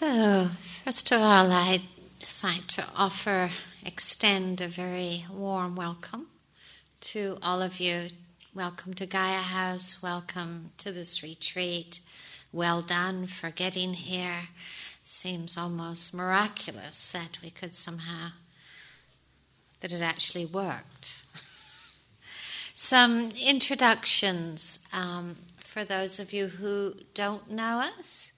So, first of all, I'd like to offer, extend a very warm welcome to all of you. Welcome to Gaia House. Welcome to this retreat. Well done for getting here. Seems almost miraculous that we could somehow, that it actually worked. Some introductions um, for those of you who don't know us.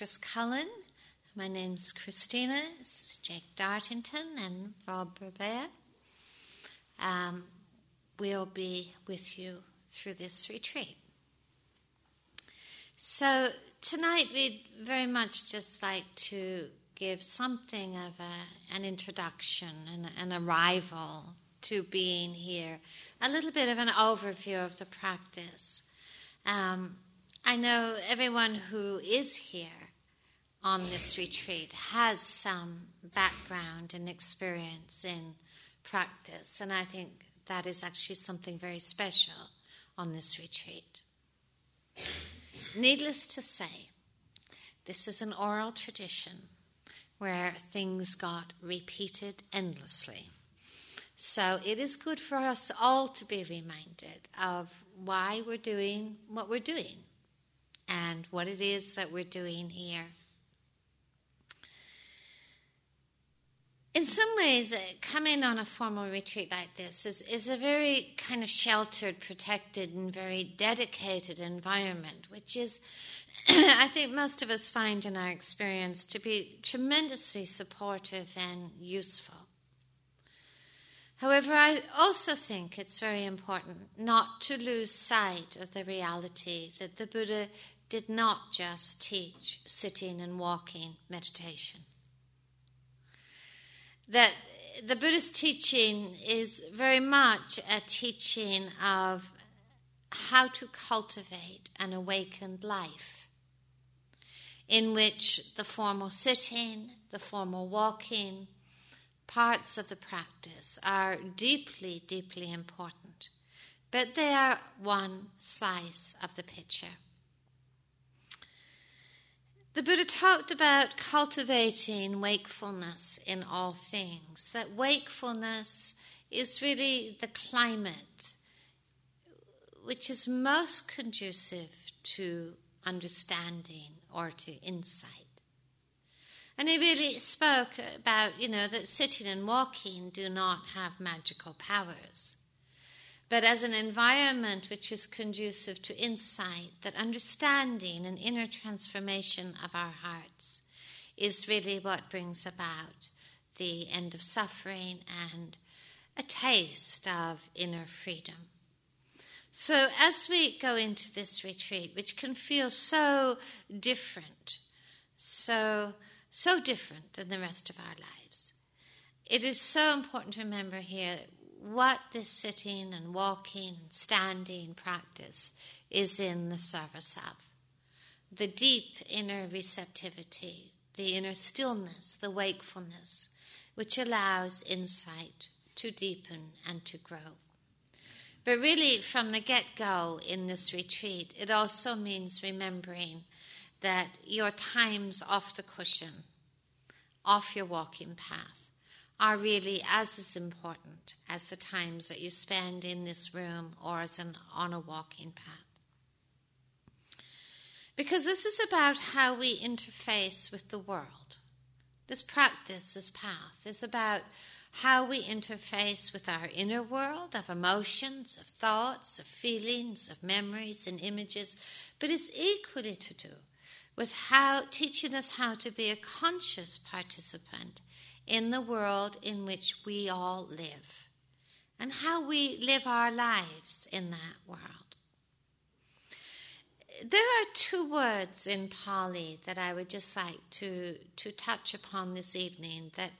Chris Cullen. My name's Christina. This is Jake Dartington and Rob Burbea. Um, we'll be with you through this retreat. So, tonight we'd very much just like to give something of a, an introduction and an arrival to being here, a little bit of an overview of the practice. Um, I know everyone who is here on this retreat has some background and experience in practice, and I think that is actually something very special on this retreat. Needless to say, this is an oral tradition where things got repeated endlessly. So it is good for us all to be reminded of why we're doing what we're doing and what it is that we're doing here. In some ways, uh, coming on a formal retreat like this is, is a very kind of sheltered, protected, and very dedicated environment, which is, I think, most of us find in our experience to be tremendously supportive and useful. However, I also think it's very important not to lose sight of the reality that the Buddha did not just teach sitting and walking meditation. That the Buddhist teaching is very much a teaching of how to cultivate an awakened life, in which the formal sitting, the formal walking, parts of the practice are deeply, deeply important, but they are one slice of the picture. The Buddha talked about cultivating wakefulness in all things, that wakefulness is really the climate which is most conducive to understanding or to insight. And he really spoke about, you know, that sitting and walking do not have magical powers but as an environment which is conducive to insight, that understanding and inner transformation of our hearts is really what brings about the end of suffering and a taste of inner freedom. So, as we go into this retreat, which can feel so different, so, so different than the rest of our lives, it is so important to remember here what this sitting and walking and standing practice is in the service of. The deep inner receptivity, the inner stillness, the wakefulness, which allows insight to deepen and to grow. But really, from the get go in this retreat, it also means remembering that your times off the cushion, off your walking path, are really as as important as the times that you spend in this room or as an, on a walking path. Because this is about how we interface with the world. This practice, this path, is about how we interface with our inner world of emotions, of thoughts, of feelings, of memories and images, but it's equally to do with how teaching us how to be a conscious participant in the world in which we all live and how we live our lives in that world. There are two words in Pali that I would just like to, to touch upon this evening that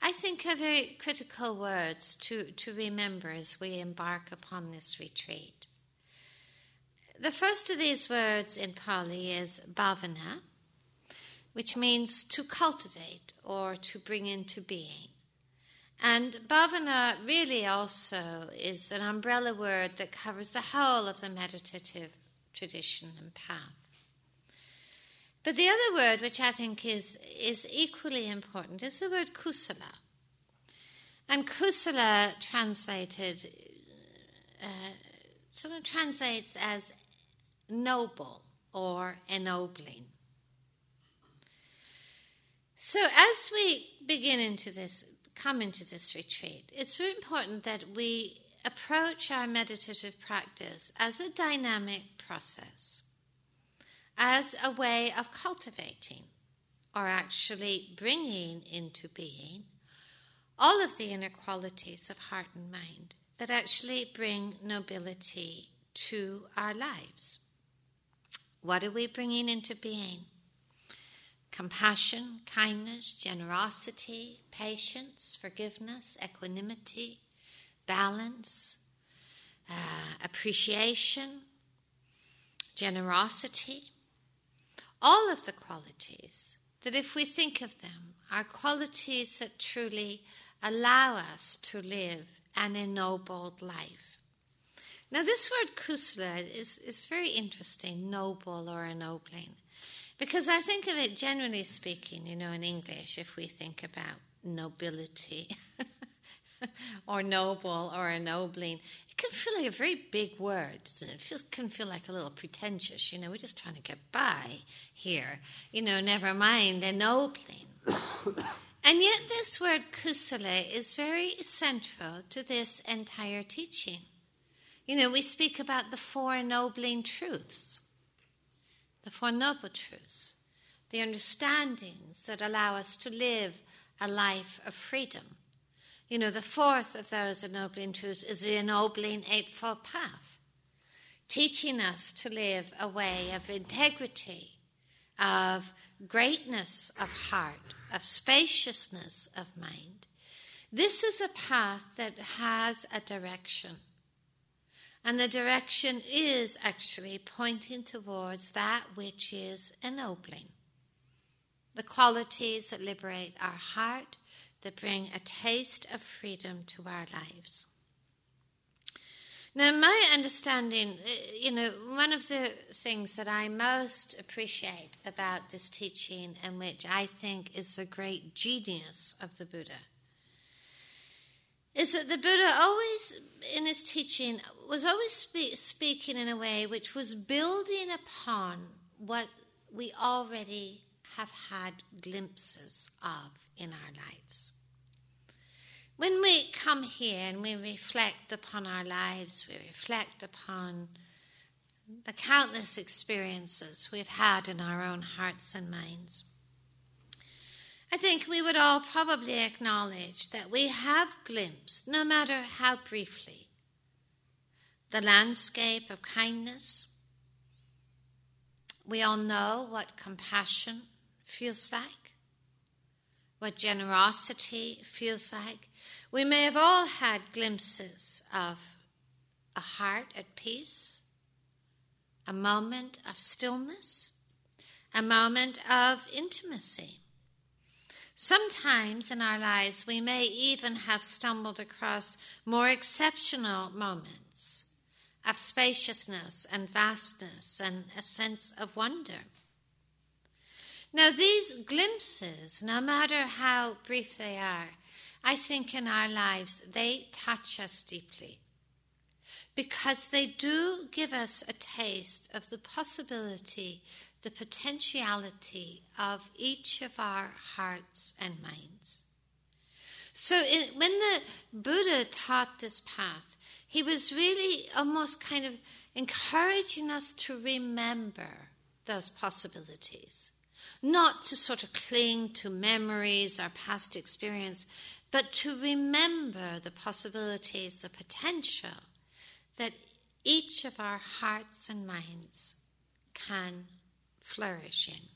I think are very critical words to, to remember as we embark upon this retreat. The first of these words in Pali is bhavana, which means to cultivate or to bring into being. And bhavana really also is an umbrella word that covers the whole of the meditative tradition and path. But the other word, which I think is, is equally important, is the word kusala. And kusala translated, uh, sort of translates as noble or ennobling. So as we begin into this, come into this retreat, it's very important that we approach our meditative practice as a dynamic process, as a way of cultivating or actually bringing into being all of the inequalities of heart and mind that actually bring nobility to our lives. What are we bringing into being? Compassion, kindness, generosity, patience, forgiveness, equanimity, balance, uh, appreciation, generosity, all of the qualities that, if we think of them, are qualities that truly allow us to live an ennobled life. Now, this word kusala is, is very interesting, noble or ennobling, because I think of it generally speaking, you know, in English, if we think about nobility. or noble or ennobling. It can feel like a very big word, doesn't it? It feel, can feel like a little pretentious. You know, we're just trying to get by here. You know, never mind ennobling. and yet, this word kusala is very central to this entire teaching. You know, we speak about the four ennobling truths, the Four Noble Truths, the understandings that allow us to live a life of freedom you know, the fourth of those ennobling truths is the ennobling Eightfold Path, teaching us to live a way of integrity, of greatness of heart, of spaciousness of mind. This is a path that has a direction. And the direction is actually pointing towards that which is ennobling. The qualities that liberate our heart, that bring a taste of freedom to our lives. Now, my understanding, uh, you know, one of the things that I most appreciate about this teaching, and which I think is the great genius of the Buddha, is that the Buddha always, in his teaching, was always spe- speaking in a way which was building upon what we already have had glimpses of in our lives. When we come here and we reflect upon our lives, we reflect upon the countless experiences we've had in our own hearts and minds. I think we would all probably acknowledge that we have glimpsed, no matter how briefly, the landscape of kindness. We all know what compassion feels like, what generosity feels like. We may have all had glimpses of a heart at peace, a moment of stillness, a moment of intimacy. Sometimes in our lives, we may even have stumbled across more exceptional moments of spaciousness and vastness and a sense of wonder. Now, these glimpses, no matter how brief they are, I think in our lives they touch us deeply because they do give us a taste of the possibility, the potentiality of each of our hearts and minds. So, in, when the Buddha taught this path, he was really almost kind of encouraging us to remember those possibilities not to sort of cling to memories or past experience, but to remember the possibilities, the potential that each of our hearts and minds can flourish in.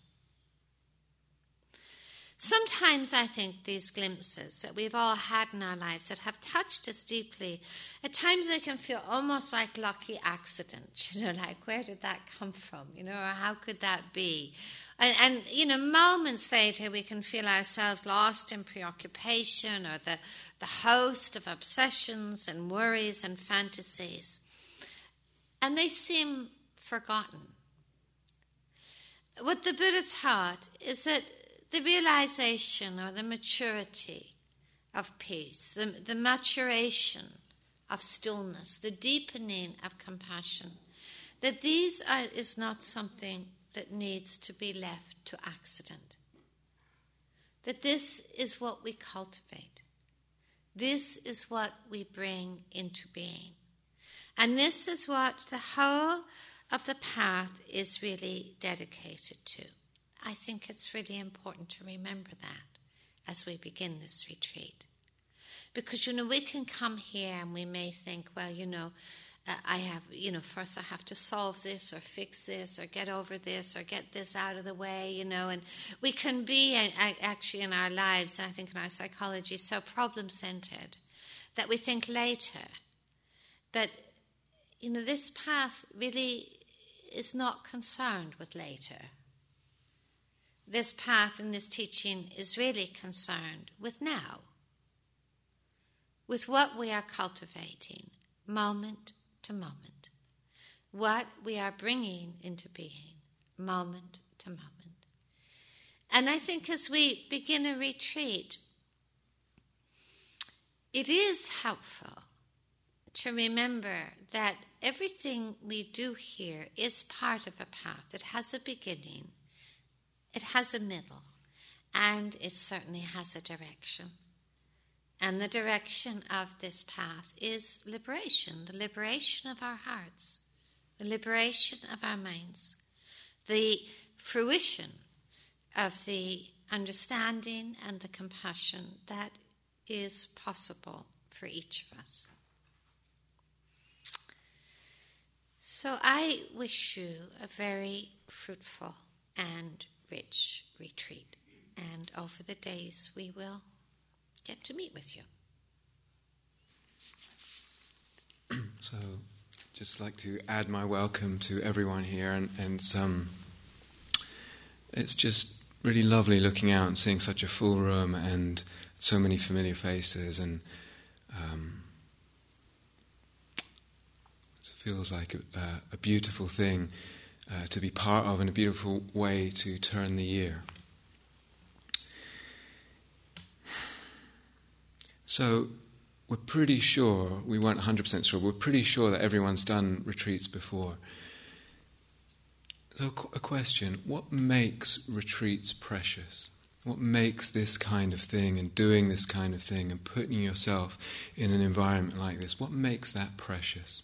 Sometimes I think these glimpses that we've all had in our lives that have touched us deeply, at times they can feel almost like lucky accidents, you know, like where did that come from, you know, or how could that be? And, and, you know, moments later we can feel ourselves lost in preoccupation or the, the host of obsessions and worries and fantasies. And they seem forgotten what the Buddha taught is that the realization or the maturity of peace, the, the maturation of stillness, the deepening of compassion, that these are, is not something that needs to be left to accident. That this is what we cultivate. This is what we bring into being. And this is what the whole of the path is really dedicated to. I think it's really important to remember that as we begin this retreat. Because, you know, we can come here and we may think, well, you know, uh, I have, you know, first I have to solve this or fix this or get over this or get this out of the way, you know, and we can be uh, actually in our lives, and I think in our psychology, so problem centered that we think later. But, you know, this path really is not concerned with later this path and this teaching is really concerned with now, with what we are cultivating moment to moment, what we are bringing into being moment to moment. And I think as we begin a retreat, it is helpful to remember that everything we do here is part of a path. It has a beginning it has a middle, and it certainly has a direction. And the direction of this path is liberation the liberation of our hearts, the liberation of our minds, the fruition of the understanding and the compassion that is possible for each of us. So I wish you a very fruitful and rich retreat. And over the days, we will get to meet with you. so, just like to add my welcome to everyone here, and, and some. It's just really lovely looking out and seeing such a full room and so many familiar faces, and um, it feels like a, a beautiful thing uh, to be part of and a beautiful way to turn the year. So, we're pretty sure, we weren't 100% sure, we're pretty sure that everyone's done retreats before. So, a question what makes retreats precious? What makes this kind of thing and doing this kind of thing and putting yourself in an environment like this, what makes that precious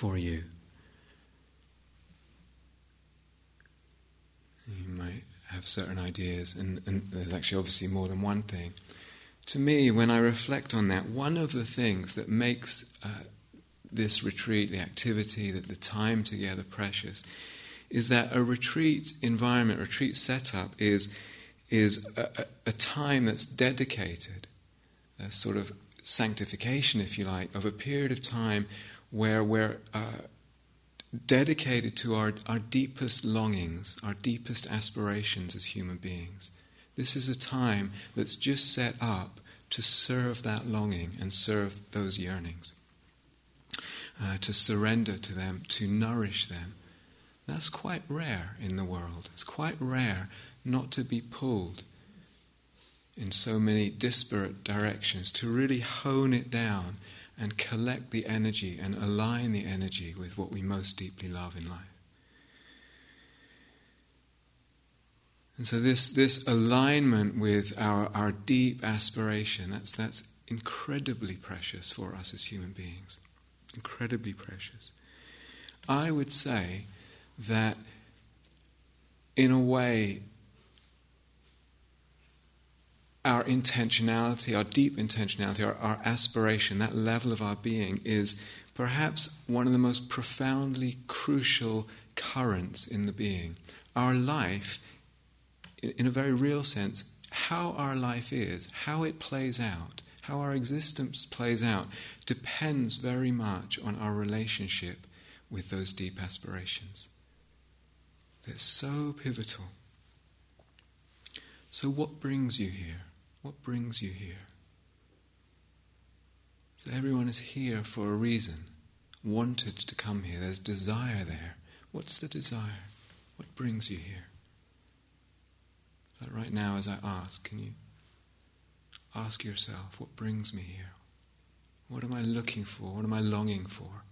for you? You might have certain ideas, and, and there's actually obviously more than one thing. To me, when I reflect on that, one of the things that makes uh, this retreat, the activity, that the time together precious, is that a retreat environment, retreat setup is is a, a, time that's dedicated, a sort of sanctification, if you like, of a period of time where we're uh, dedicated to our, our deepest longings, our deepest aspirations as human beings. This is a time that's just set up to serve that longing and serve those yearnings, uh, to surrender to them, to nourish them. That's quite rare in the world. It's quite rare not to be pulled in so many disparate directions, to really hone it down and collect the energy and align the energy with what we most deeply love in life. And so this, this alignment with our, our deep aspiration, that's, that's incredibly precious for us as human beings. Incredibly precious. I would say that in a way, our intentionality, our deep intentionality, our, our, aspiration, that level of our being is perhaps one of the most profoundly crucial currents in the being. Our life, in, in a very real sense, how our life is, how it plays out, how our existence plays out, depends very much on our relationship with those deep aspirations. It's so pivotal. So, what brings you here? What brings you here? So everyone is here for a reason, wanted to come here. There's desire there. What's the desire? What brings you here? That right now, as I ask, can you ask yourself, what brings me here? What am I looking for? What am I longing for?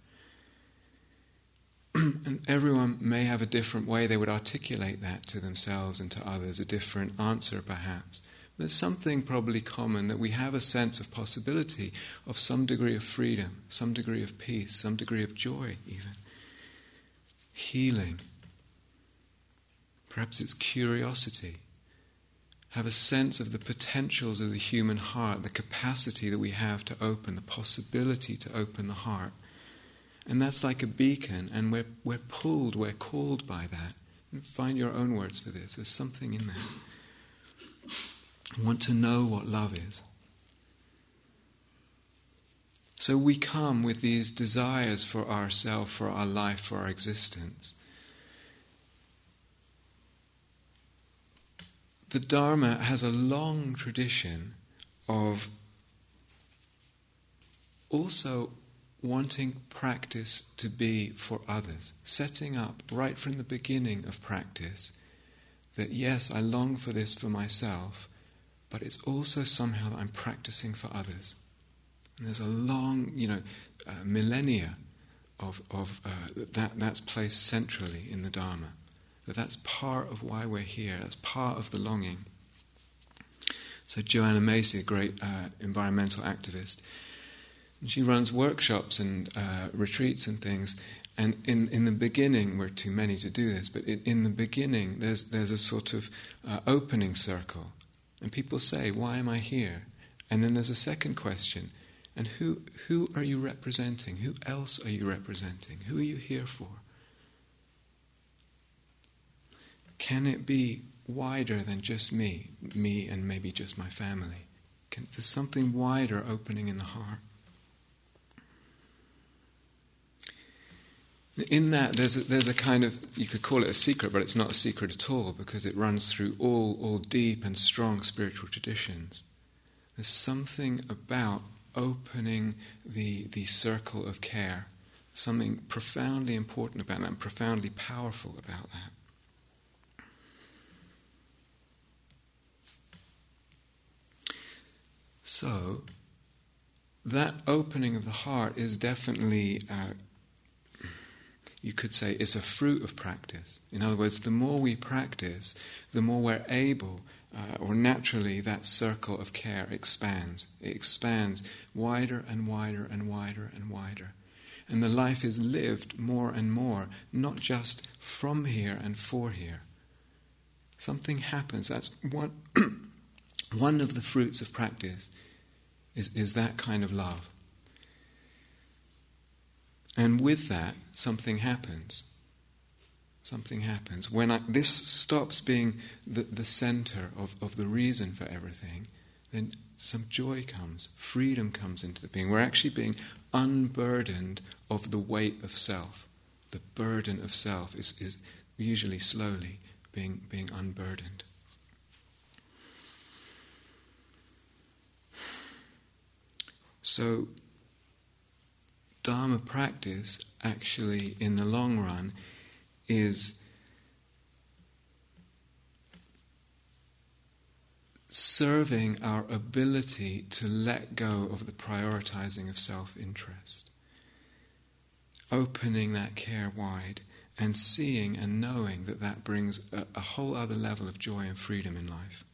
and everyone may have a different way they would articulate that to themselves and to others, a different answer perhaps. There's something probably common that we have a sense of possibility of some degree of freedom, some degree of peace, some degree of joy, even. Healing. Perhaps it's curiosity. Have a sense of the potentials of the human heart, the capacity that we have to open, the possibility to open the heart. And that's like a beacon, and we're, we're pulled, we're called by that. Find your own words for this. There's something in that. I want to know what love is. So we come with these desires for ourself, for our life, for our existence. The Dharma has a long tradition of also wanting practice to be for others, setting up right from the beginning of practice that yes, I long for this for myself, but it's also somehow that I'm practicing for others. And there's a long, you know, uh, millennia of, of uh, that that's placed centrally in the Dharma. That that's part of why we're here. That's part of the longing. So Joanna Macy, a great uh, environmental activist, she runs workshops and uh, retreats and things. And in, in the beginning, we're too many to do this, but in, in the beginning, there's, there's a sort of uh, opening circle. And people say, Why am I here? And then there's a second question And who, who are you representing? Who else are you representing? Who are you here for? Can it be wider than just me, me and maybe just my family? Can, there's something wider opening in the heart. In that, there's a, there's a kind of, you could call it a secret, but it's not a secret at all because it runs through all, all deep and strong spiritual traditions. There's something about opening the, the circle of care, something profoundly important about that and profoundly powerful about that. So, that opening of the heart is definitely uh, you could say, is a fruit of practice. In other words, the more we practice, the more we're able, uh, or naturally, that circle of care expands. It expands wider and wider and wider and wider. And the life is lived more and more, not just from here and for here. Something happens. That's one, one of the fruits of practice, is, is that kind of love. And with that, something happens. Something happens. When I, this stops being the, the center of, of the reason for everything, then some joy comes, freedom comes into the being. We're actually being unburdened of the weight of self. The burden of self is, is usually slowly being, being unburdened. So Dharma practice, actually, in the long run, is serving our ability to let go of the prioritizing of self interest, opening that care wide, and seeing and knowing that that brings a, a whole other level of joy and freedom in life.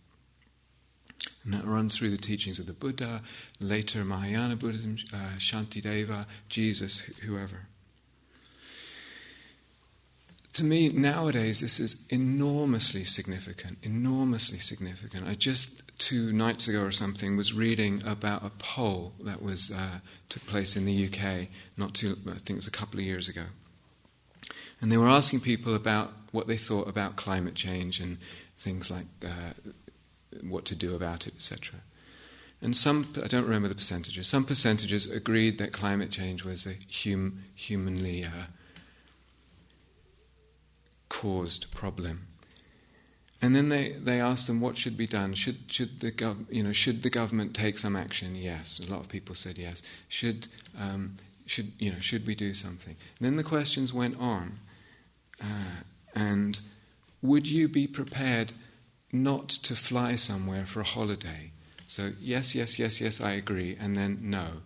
And that runs through the teachings of the Buddha, later Mahayana Buddhism, uh, Shantideva, Jesus, whoever. To me, nowadays, this is enormously significant, enormously significant. I just, two nights ago or something, was reading about a poll that was uh, took place in the UK, not too, I think it was a couple of years ago. And they were asking people about what they thought about climate change and things like uh, what to do about it, etc. And some, I don't remember the percentages, some percentages agreed that climate change was a hum, humanly uh, caused problem. And then they, they asked them what should be done. Should, should, the gov- you know, should the government take some action? Yes. A lot of people said yes. Should, um, should, you know, should we do something? And then the questions went on. Uh, and would you be prepared not to fly somewhere for a holiday? So, yes, yes, yes, yes, I agree, and then no.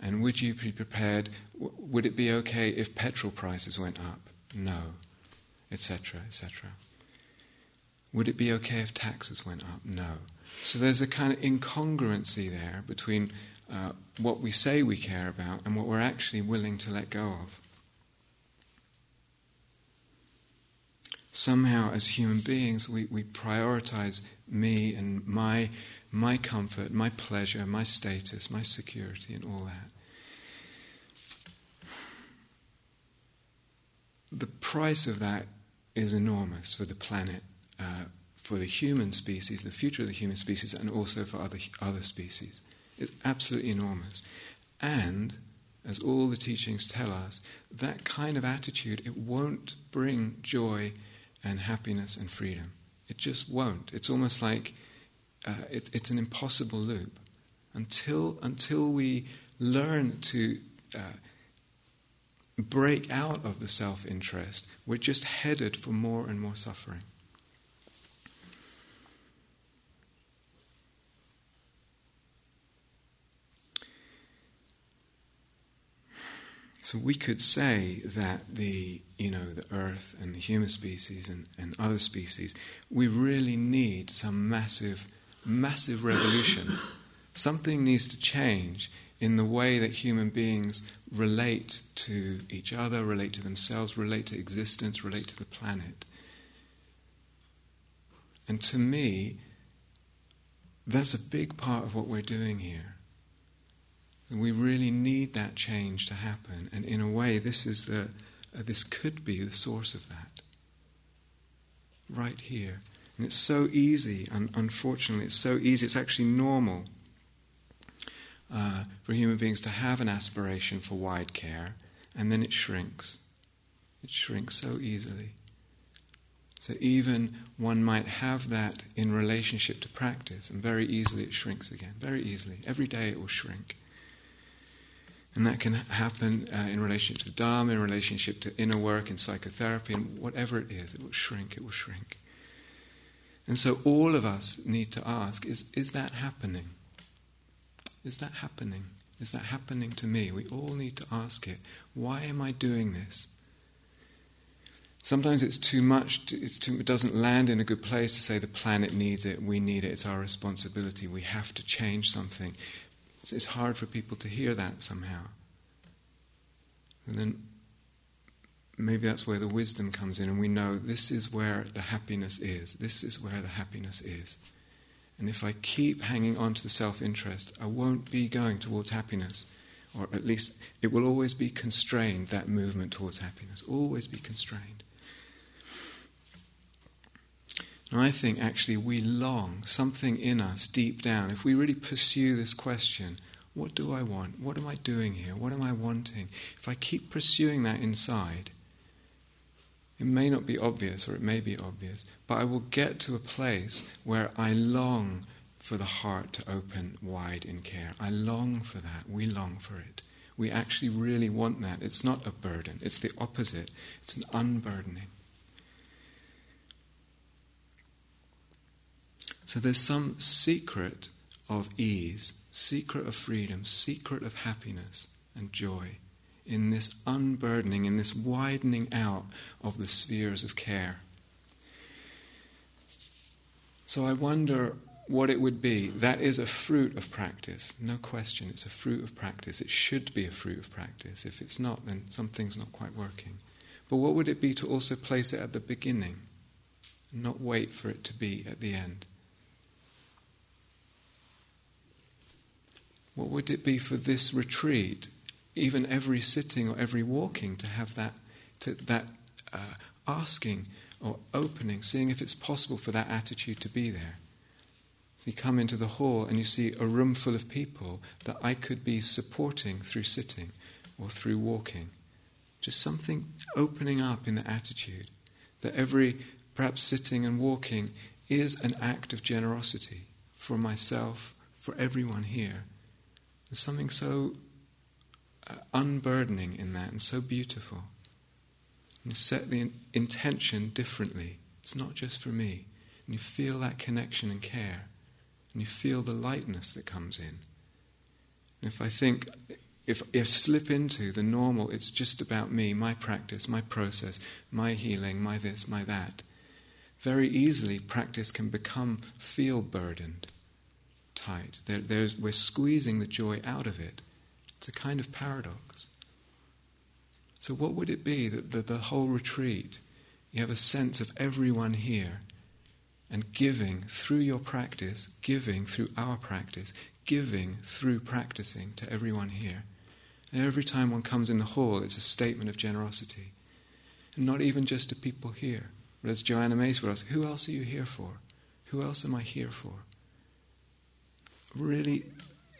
And would you be prepared? W- would it be okay if petrol prices went up? No, etc., etc. Would it be okay if taxes went up? No. So there's a kind of incongruency there between uh, what we say we care about and what we're actually willing to let go of. Somehow, as human beings, we, we prioritize me and my, my comfort, my pleasure, my status, my security, and all that. The price of that is enormous for the planet, uh, for the human species, the future of the human species, and also for other, other species. It's absolutely enormous. And, as all the teachings tell us, that kind of attitude, it won't bring joy and happiness and freedom. It just won't. It's almost like uh, it, it's an impossible loop. Until, until we learn to uh, break out of the self interest, we're just headed for more and more suffering. So we could say that the you know the earth and the human species and, and other species, we really need some massive, massive revolution. Something needs to change in the way that human beings relate to each other, relate to themselves, relate to existence, relate to the planet. And to me, that's a big part of what we're doing here. And we really need that change to happen. And in a way, this is the uh, this could be the source of that. Right here. And it's so easy, and unfortunately, it's so easy, it's actually normal uh, for human beings to have an aspiration for wide care, and then it shrinks. It shrinks so easily. So even one might have that in relationship to practice, and very easily it shrinks again. Very easily. Every day it will shrink. And that can happen uh, in relationship to the Dharma, in relationship to inner work, in psychotherapy, and whatever it is. It will shrink, it will shrink. And so all of us need to ask is, is that happening? Is that happening? Is that happening to me? We all need to ask it. Why am I doing this? Sometimes it's too much, it's too, it doesn't land in a good place to say the planet needs it, we need it, it's our responsibility, we have to change something. It's, it's hard for people to hear that somehow. And then maybe that's where the wisdom comes in, and we know this is where the happiness is. This is where the happiness is. And if I keep hanging on to the self interest, I won't be going towards happiness. Or at least it will always be constrained, that movement towards happiness. Always be constrained. And I think actually we long something in us deep down. If we really pursue this question, what do I want? What am I doing here? What am I wanting? If I keep pursuing that inside, it may not be obvious or it may be obvious, but I will get to a place where I long for the heart to open wide in care. I long for that. We long for it. We actually really want that. It's not a burden, it's the opposite. It's an unburdening. So there's some secret of ease, secret of freedom, secret of happiness and joy in this unburdening, in this widening out of the spheres of care. So I wonder what it would be. That is a fruit of practice, no question. It's a fruit of practice. It should be a fruit of practice. If it's not, then something's not quite working. But what would it be to also place it at the beginning, not wait for it to be at the end? What would it be for this retreat, even every sitting or every walking, to have that, to, that uh, asking or opening, seeing if it's possible for that attitude to be there? So you come into the hall and you see a room full of people that I could be supporting through sitting or through walking. Just something opening up in the attitude that every, perhaps sitting and walking, is an act of generosity for myself, for everyone here. There's something so uh, unburdening in that and so beautiful. You set the in- intention differently. It's not just for me. And you feel that connection and care. And you feel the lightness that comes in. And if I think, if I slip into the normal, it's just about me, my practice, my process, my healing, my this, my that, very easily practice can become feel burdened, tight. There, we're squeezing the joy out of it. It's a kind of paradox. So, what would it be that the, the whole retreat, you have a sense of everyone here and giving through your practice, giving through our practice, giving through practicing to everyone here. And every time one comes in the hall, it's a statement of generosity. And not even just to people here, but as Joanna Macy would ask, who else are you here for? Who else am I here for? Really,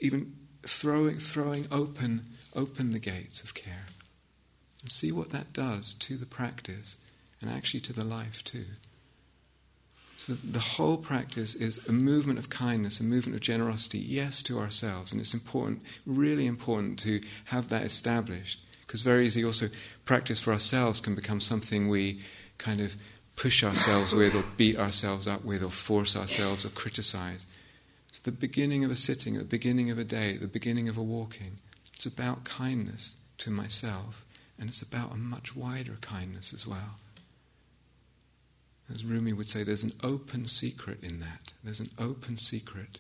even throwing, throwing open, open the gates of care. And see what that does to the practice and actually to the life too. So the whole practice is a movement of kindness, a movement of generosity, yes, to ourselves. And it's important, really important to have that established. Because very easily also practice for ourselves can become something we kind of push ourselves with or beat ourselves up with or force ourselves or criticize. So the beginning of a sitting, the beginning of a day, the beginning of a walking, it's about kindness to myself and it's about a much wider kindness as well. As Rumi would say, there's an open secret in that. There's an open secret.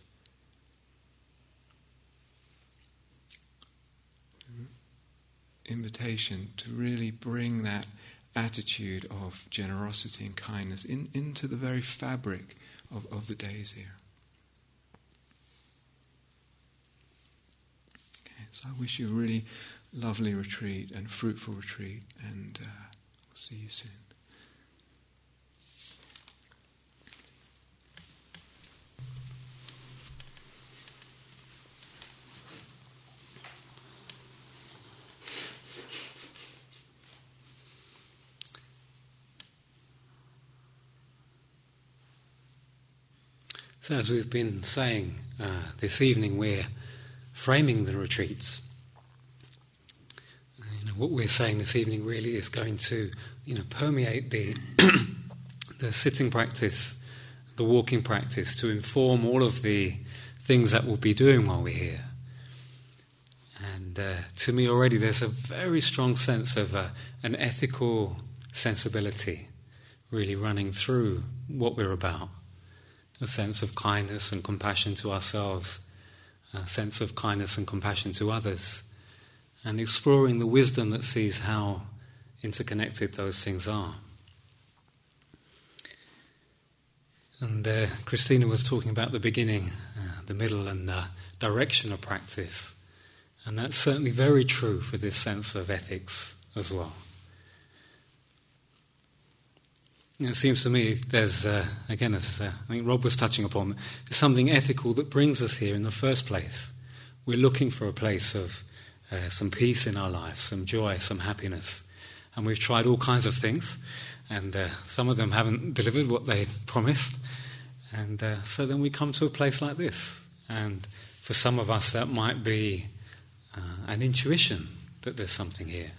Invitation to really bring that attitude of generosity and kindness in, into the very fabric of, of the days here. Okay, so I wish you a really lovely retreat and fruitful retreat, and uh, we'll see you soon. So, as we've been saying uh, this evening, we're framing the retreats what we're saying this evening really is going to, you know, permeate the the sitting practice, the walking practice, to inform all of the things that we'll be doing while we're here. And uh, to me, already, there's a very strong sense of uh, an ethical sensibility really running through what we're about. A sense of kindness and compassion to ourselves, a sense of kindness and compassion to others and exploring the wisdom that sees how interconnected those things are. And uh, Christina was talking about the beginning, uh, the middle, and the direction of practice. And that's certainly very true for this sense of ethics as well. It seems to me there's, uh, again, as uh, I think Rob was touching upon, something ethical that brings us here in the first place. We're looking for a place of uh, some peace in our life, some joy, some happiness. And we've tried all kinds of things, and uh, some of them haven't delivered what they promised. And uh, so then we come to a place like this. And for some of us, that might be uh, an intuition that there's something here.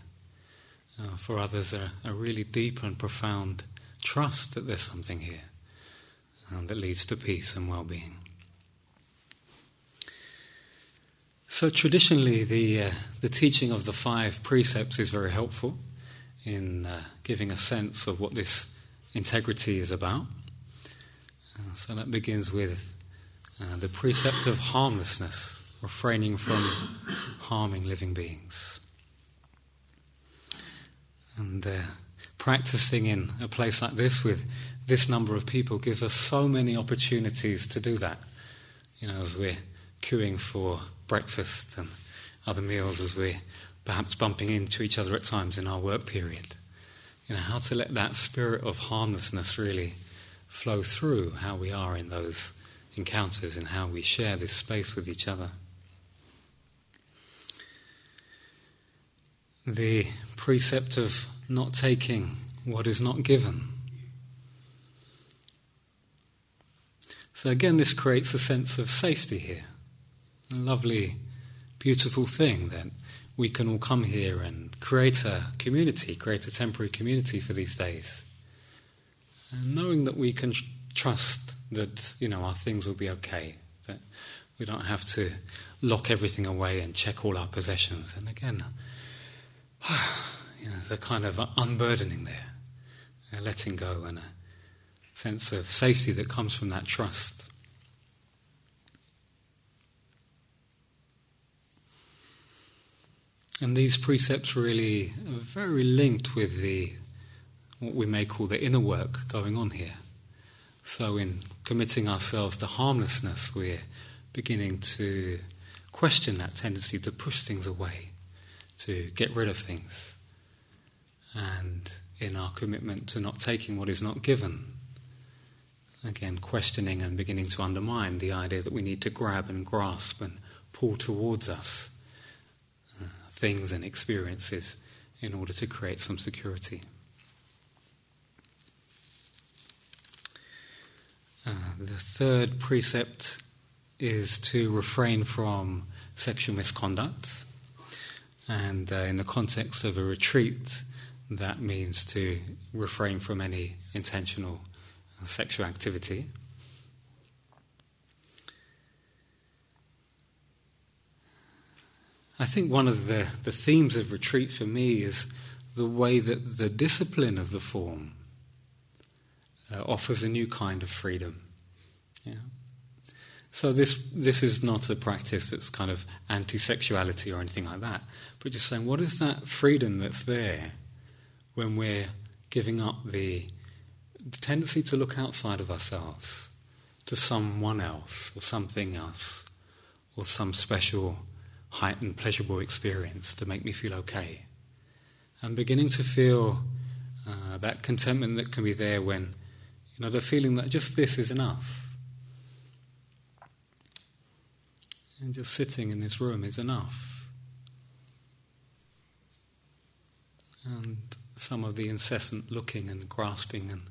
For others, a, a, really deep and profound trust that there's something here um, that leads to peace and well being. So traditionally, the uh, the teaching of the five precepts is very helpful in uh, giving a sense of what this integrity is about. Uh, so that begins with uh, the precept of harmlessness, refraining from harming living beings, and uh, practicing in a place like this with this number of people gives us so many opportunities to do that. You know, as we're queuing for breakfast and other meals as we're perhaps bumping into each other at times in our work period. You know, how to let that spirit of harmlessness really flow through how we are in those encounters and how we share this space with each other. The precept of not taking what is not given. So, again, this creates a sense of safety here a lovely, beautiful thing that we can all come here and create a community, create a temporary community for these days. And knowing that we can trust that, you know, our things will be okay, that we don't have to lock everything away and check all our possessions. And again, you know, there's a kind of unburdening there, a letting go and a sense of safety that comes from that trust. And these precepts really are very linked with the what we may call the inner work going on here. So in committing ourselves to harmlessness, we're beginning to question that tendency to push things away, to get rid of things. And in our commitment to not taking what is not given, again, questioning and beginning to undermine the idea that we need to grab and grasp and pull towards us uh, things and experiences in order to create some security. Uh, the third precept is to refrain from sexual misconduct. And uh, in the context of a retreat, that means to refrain from any intentional sexual activity. I think one of the, the themes of retreat for me is the way that the discipline of the form uh, offers a new kind of freedom. Yeah. So this this is not a practice that's kind of anti-sexuality or anything like that, but just saying what is that freedom that's there when we're giving up the, the tendency to look outside of ourselves to someone else or something else or some special heightened pleasurable experience to make me feel okay. And beginning to feel uh, that contentment that can be there when, you know, the feeling that just this is enough. And just sitting in this room is enough. And some of the incessant looking and grasping and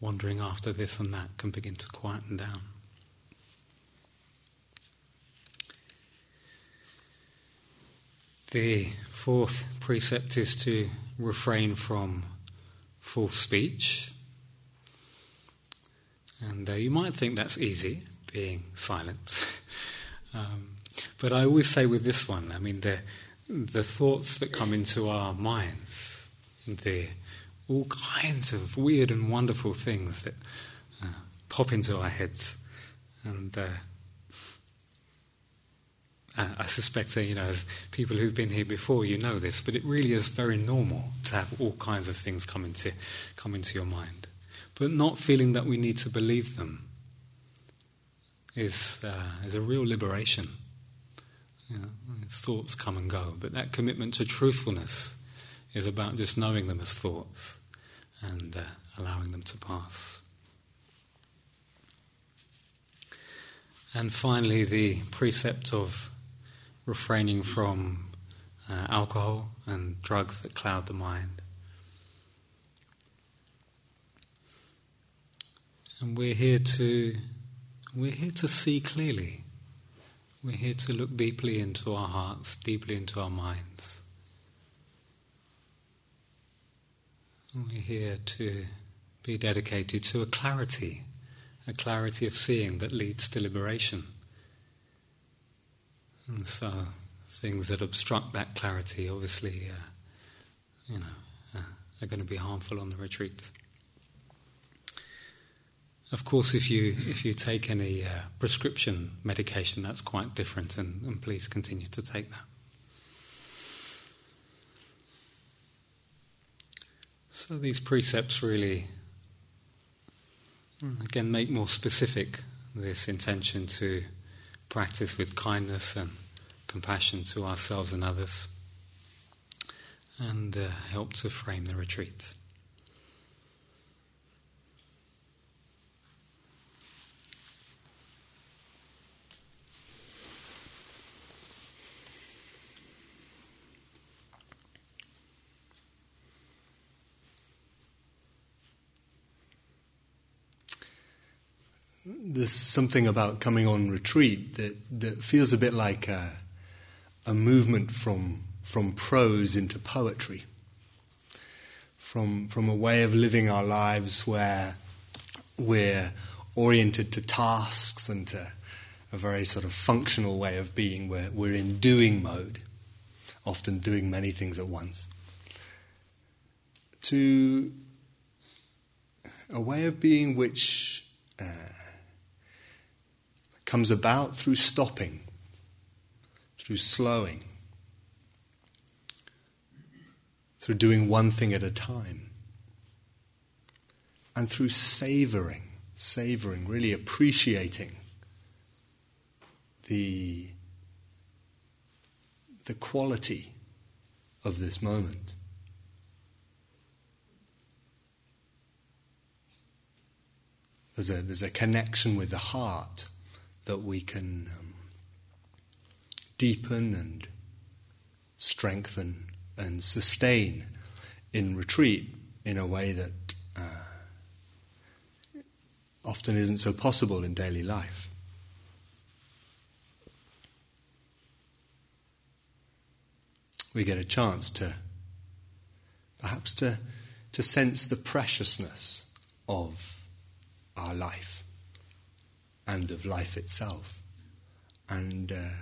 wandering after this and that can begin to quieten down. The fourth precept is to refrain from false speech. And uh, you might think that's easy, being silent. um, but I always say with this one, I mean, the, the thoughts that come into our minds there. All kinds of weird and wonderful things that uh, pop into our heads. And uh, I suspect, you know, as people who've been here before, you know this, but it really is very normal to have all kinds of things come into, come into your mind. But not feeling that we need to believe them is, uh, is a real liberation. You know, thoughts come and go, but that commitment to truthfulness is about just knowing them as thoughts and uh, allowing them to pass. And finally, the precept of refraining from uh, alcohol and drugs that cloud the mind. And we're here to we're here to see clearly. We're here to look deeply into our hearts, deeply into our minds. We're here to be dedicated to a clarity, a clarity of seeing that leads to liberation. And so, things that obstruct that clarity, obviously, uh, you know, uh, are going to be harmful on the retreat. Of course, if you if you take any uh, prescription medication, that's quite different, and, and please continue to take that. So these precepts really, again, make more specific this intention to practice with kindness and compassion to ourselves and others, and uh, help to frame the retreat. There's something about coming on retreat that, that feels a bit like a, a movement from from prose into poetry, from, from a way of living our lives where we're oriented to tasks and to a very sort of functional way of being where we're in doing mode, often doing many things at once, to a way of being which uh, comes about through stopping, through slowing, through doing one thing at a time, and through savoring, savoring, really appreciating the, the quality of this moment. There's a, there's a connection with the heart that we can um, deepen and strengthen and sustain in retreat in a way that uh, often isn't so possible in daily life. we get a chance to perhaps to, to sense the preciousness of our life and of life itself and uh,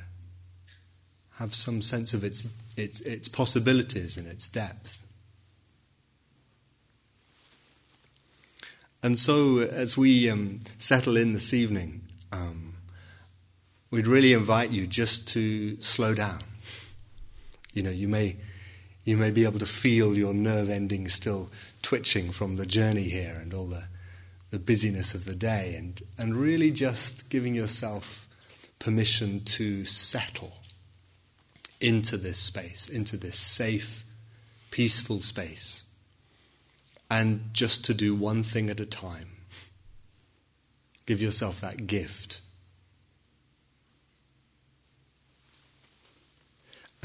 have some sense of its, its, its possibilities and its depth. And so, as we um, settle in this evening, um, we'd really invite you just to slow down you know, you may, you may be able to feel your nerve endings still twitching from the journey here and all the, the busyness of the day, and, and really just giving yourself permission to settle into this space, into this safe, peaceful space, and just to do one thing at a time. Give yourself that gift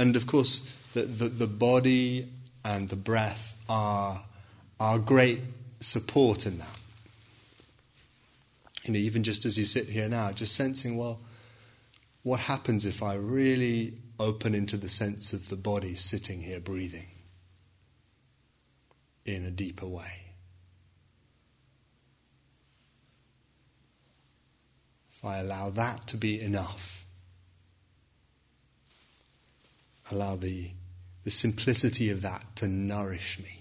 And of course, the, the, the body and the breath are, are great support in that. You know, even just as you sit here now, just sensing, well, what happens if I really open into the sense of the body sitting here breathing in a deeper way? If I allow that to be enough allow the, the simplicity of that to nourish me.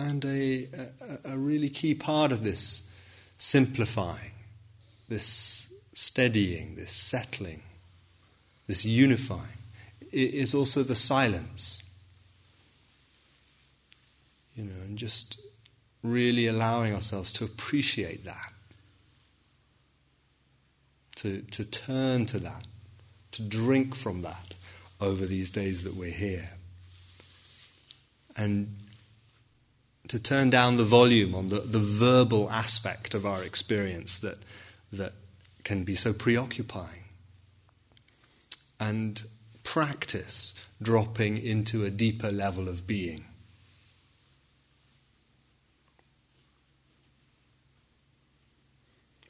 And a, a, a, really key part of this simplifying, this steadying, this settling, this unifying, is also the silence. You know, and just really allowing ourselves to appreciate that, to, to turn to that, to drink from that over these days that we're here. And to turn down the volume on the, the verbal aspect of our experience that, that can be so preoccupying. And practice dropping into a deeper level of being.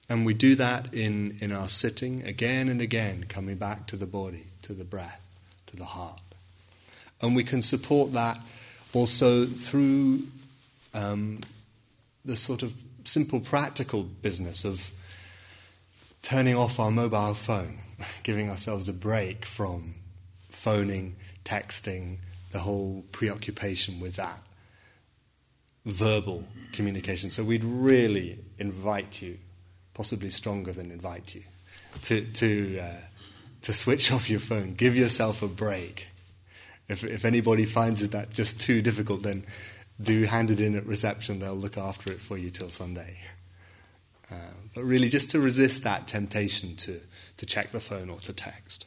And we do that in, in our sitting again and again, coming back to the body, to the breath, to the heart. And we can support that also through um, the sort of simple practical business of turning off our mobile phone, giving ourselves a break from phoning, texting, the whole preoccupation with that verbal communication. So we'd really invite you possibly stronger than invite you, to, to, uh, to switch off your phone. Give yourself a break. If, if anybody finds that just too difficult, then do hand it in at reception. They'll look after it for you till Sunday. Uh, but really, just to resist that temptation to, to check the phone or to text.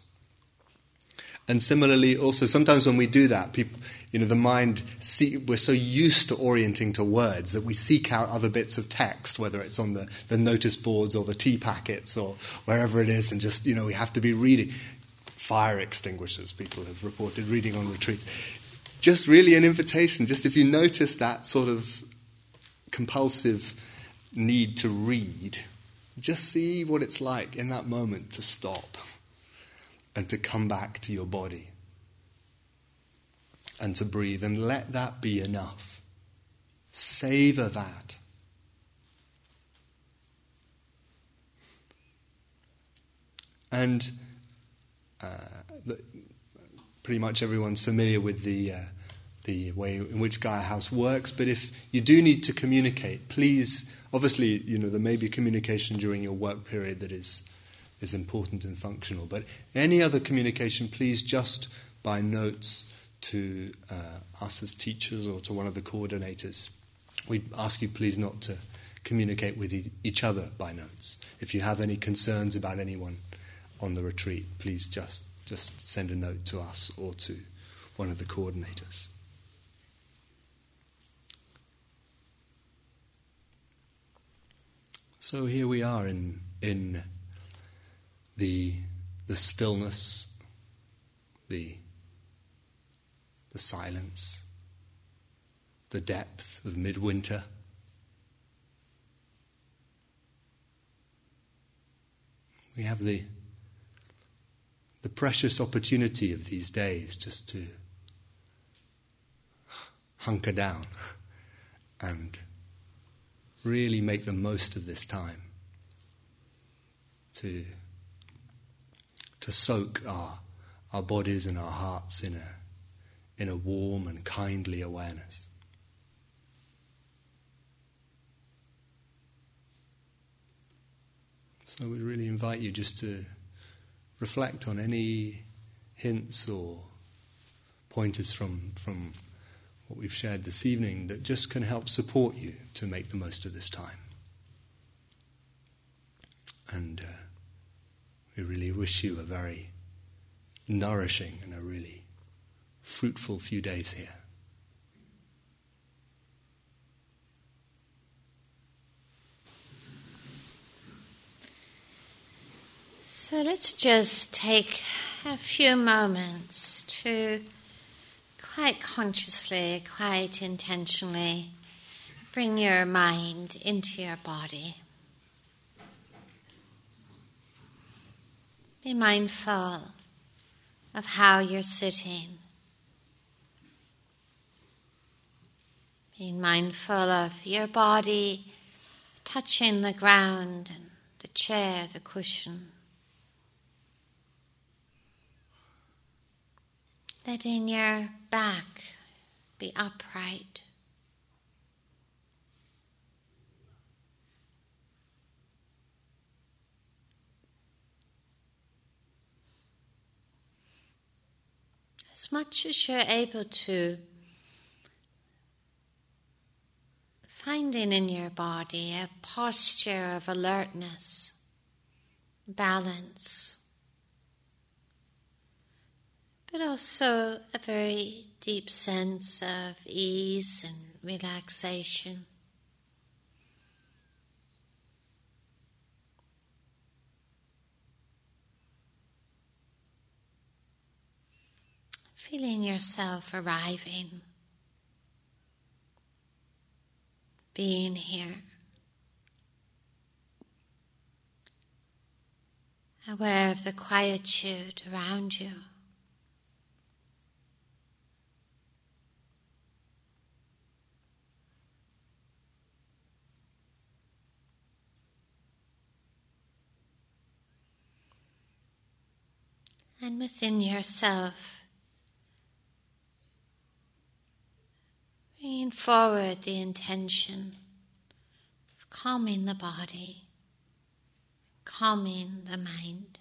And similarly, also sometimes when we do that, people, you know, the mind see, we're so used to orienting to words that we seek out other bits of text, whether it's on the, the notice boards or the tea packets or wherever it is, and just you know we have to be reading. Fire extinguishers, people have reported reading on retreats. Just really an invitation. Just if you notice that sort of compulsive need to read, just see what it's like in that moment to stop and to come back to your body and to breathe and let that be enough. Savor that. And uh, the, pretty much everyone's familiar with the, uh, the way in which Gaia House works, but if you do need to communicate, please, obviously, you know, there may be communication during your work period that is, is important and functional, but any other communication, please just by notes to uh, us as teachers or to one of the coordinators. We ask you please not to communicate with each other by notes. If you have any concerns about anyone on the retreat, please just, just send a note to us or to one of the coordinators. So here we are in, in the, the stillness, the, the silence, the depth of midwinter. We have the the precious opportunity of these days just to hunker down and really make the most of this time to, to soak our, our bodies and our hearts in a, in a warm and kindly awareness. So we really invite you just to reflect on any hints or pointers from, from what we've shared this evening that just can help support you to make the most of this time. And uh, we really wish you a very nourishing and a really fruitful few days here. So let's just take a few moments to quite consciously, quite intentionally bring your mind into your body. Be mindful of how you're sitting. Being mindful of your body touching the ground and the chair, the cushion. Letting your back be upright. As much as you're able to, finding in your body a posture of alertness, balance but also a very deep sense of ease and relaxation. Feeling yourself arriving, being here, aware of the quietude around you. And within yourself. Bringing forward the intention of calming the body, calming the mind.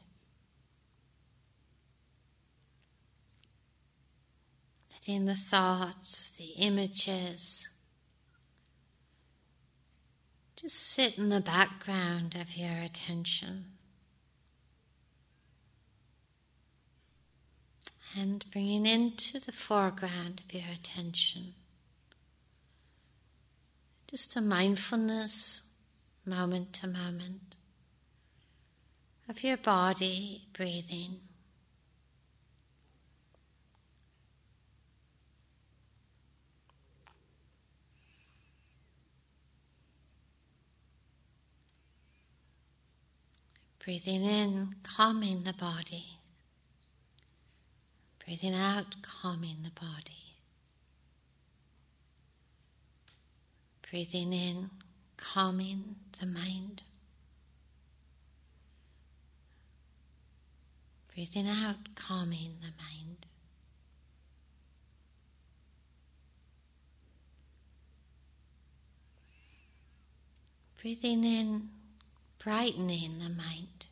Letting the thoughts, the images, just sit in the background of your attention. and bringing into the foreground of your attention just a mindfulness moment to moment of your body breathing. Breathing in, calming the body. Breathing out, calming the body. Breathing in, calming the mind. Breathing out, calming the mind. Breathing in, brightening the mind.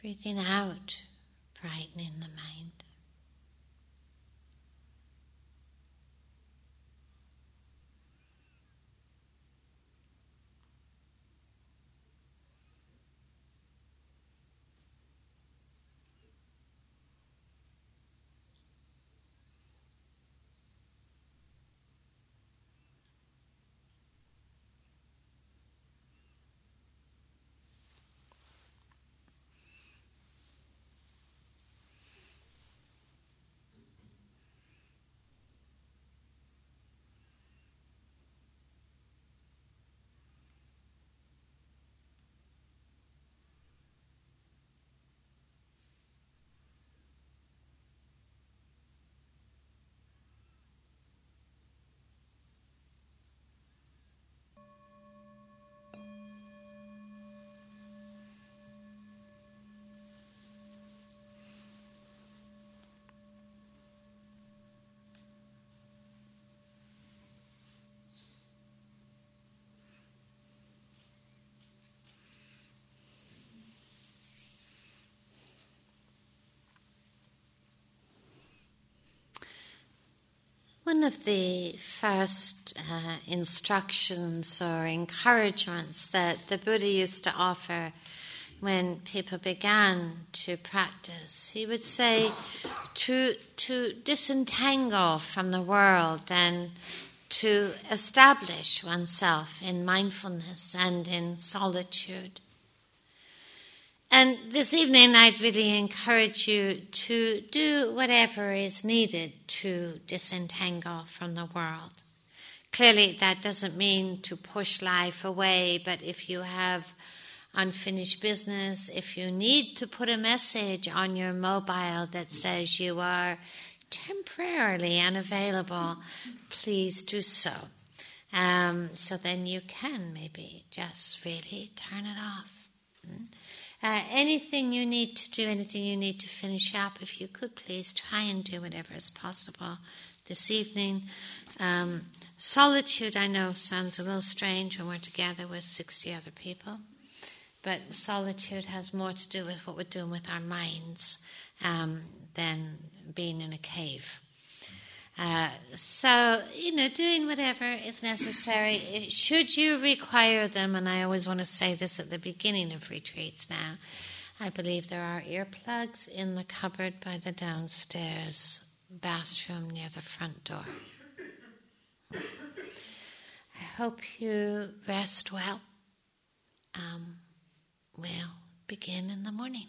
Breathing out, brightening the mind. One of the first uh, instructions or encouragements that the Buddha used to offer when people began to practice, he would say to, to disentangle from the world and to establish oneself in mindfulness and in solitude. And this evening, I'd really encourage you to do whatever is needed to disentangle from the world. Clearly, that doesn't mean to push life away, but if you have unfinished business, if you need to put a message on your mobile that says you are temporarily unavailable, please do so. Um, so then you can maybe just really turn it off. Mm? Uh, anything you need to do, anything you need to finish up, if you could please try and do whatever is possible this evening. Um, solitude, I know, sounds a little strange when we're together with 60 other people, but solitude has more to do with what we're doing with our minds um, than being in a cave. Uh, so, you know, doing whatever is necessary. Should you require them, and I always want to say this at the beginning of retreats now, I believe there are earplugs in the cupboard by the downstairs bathroom near the front door. I hope you rest well. Um, we'll begin in the morning.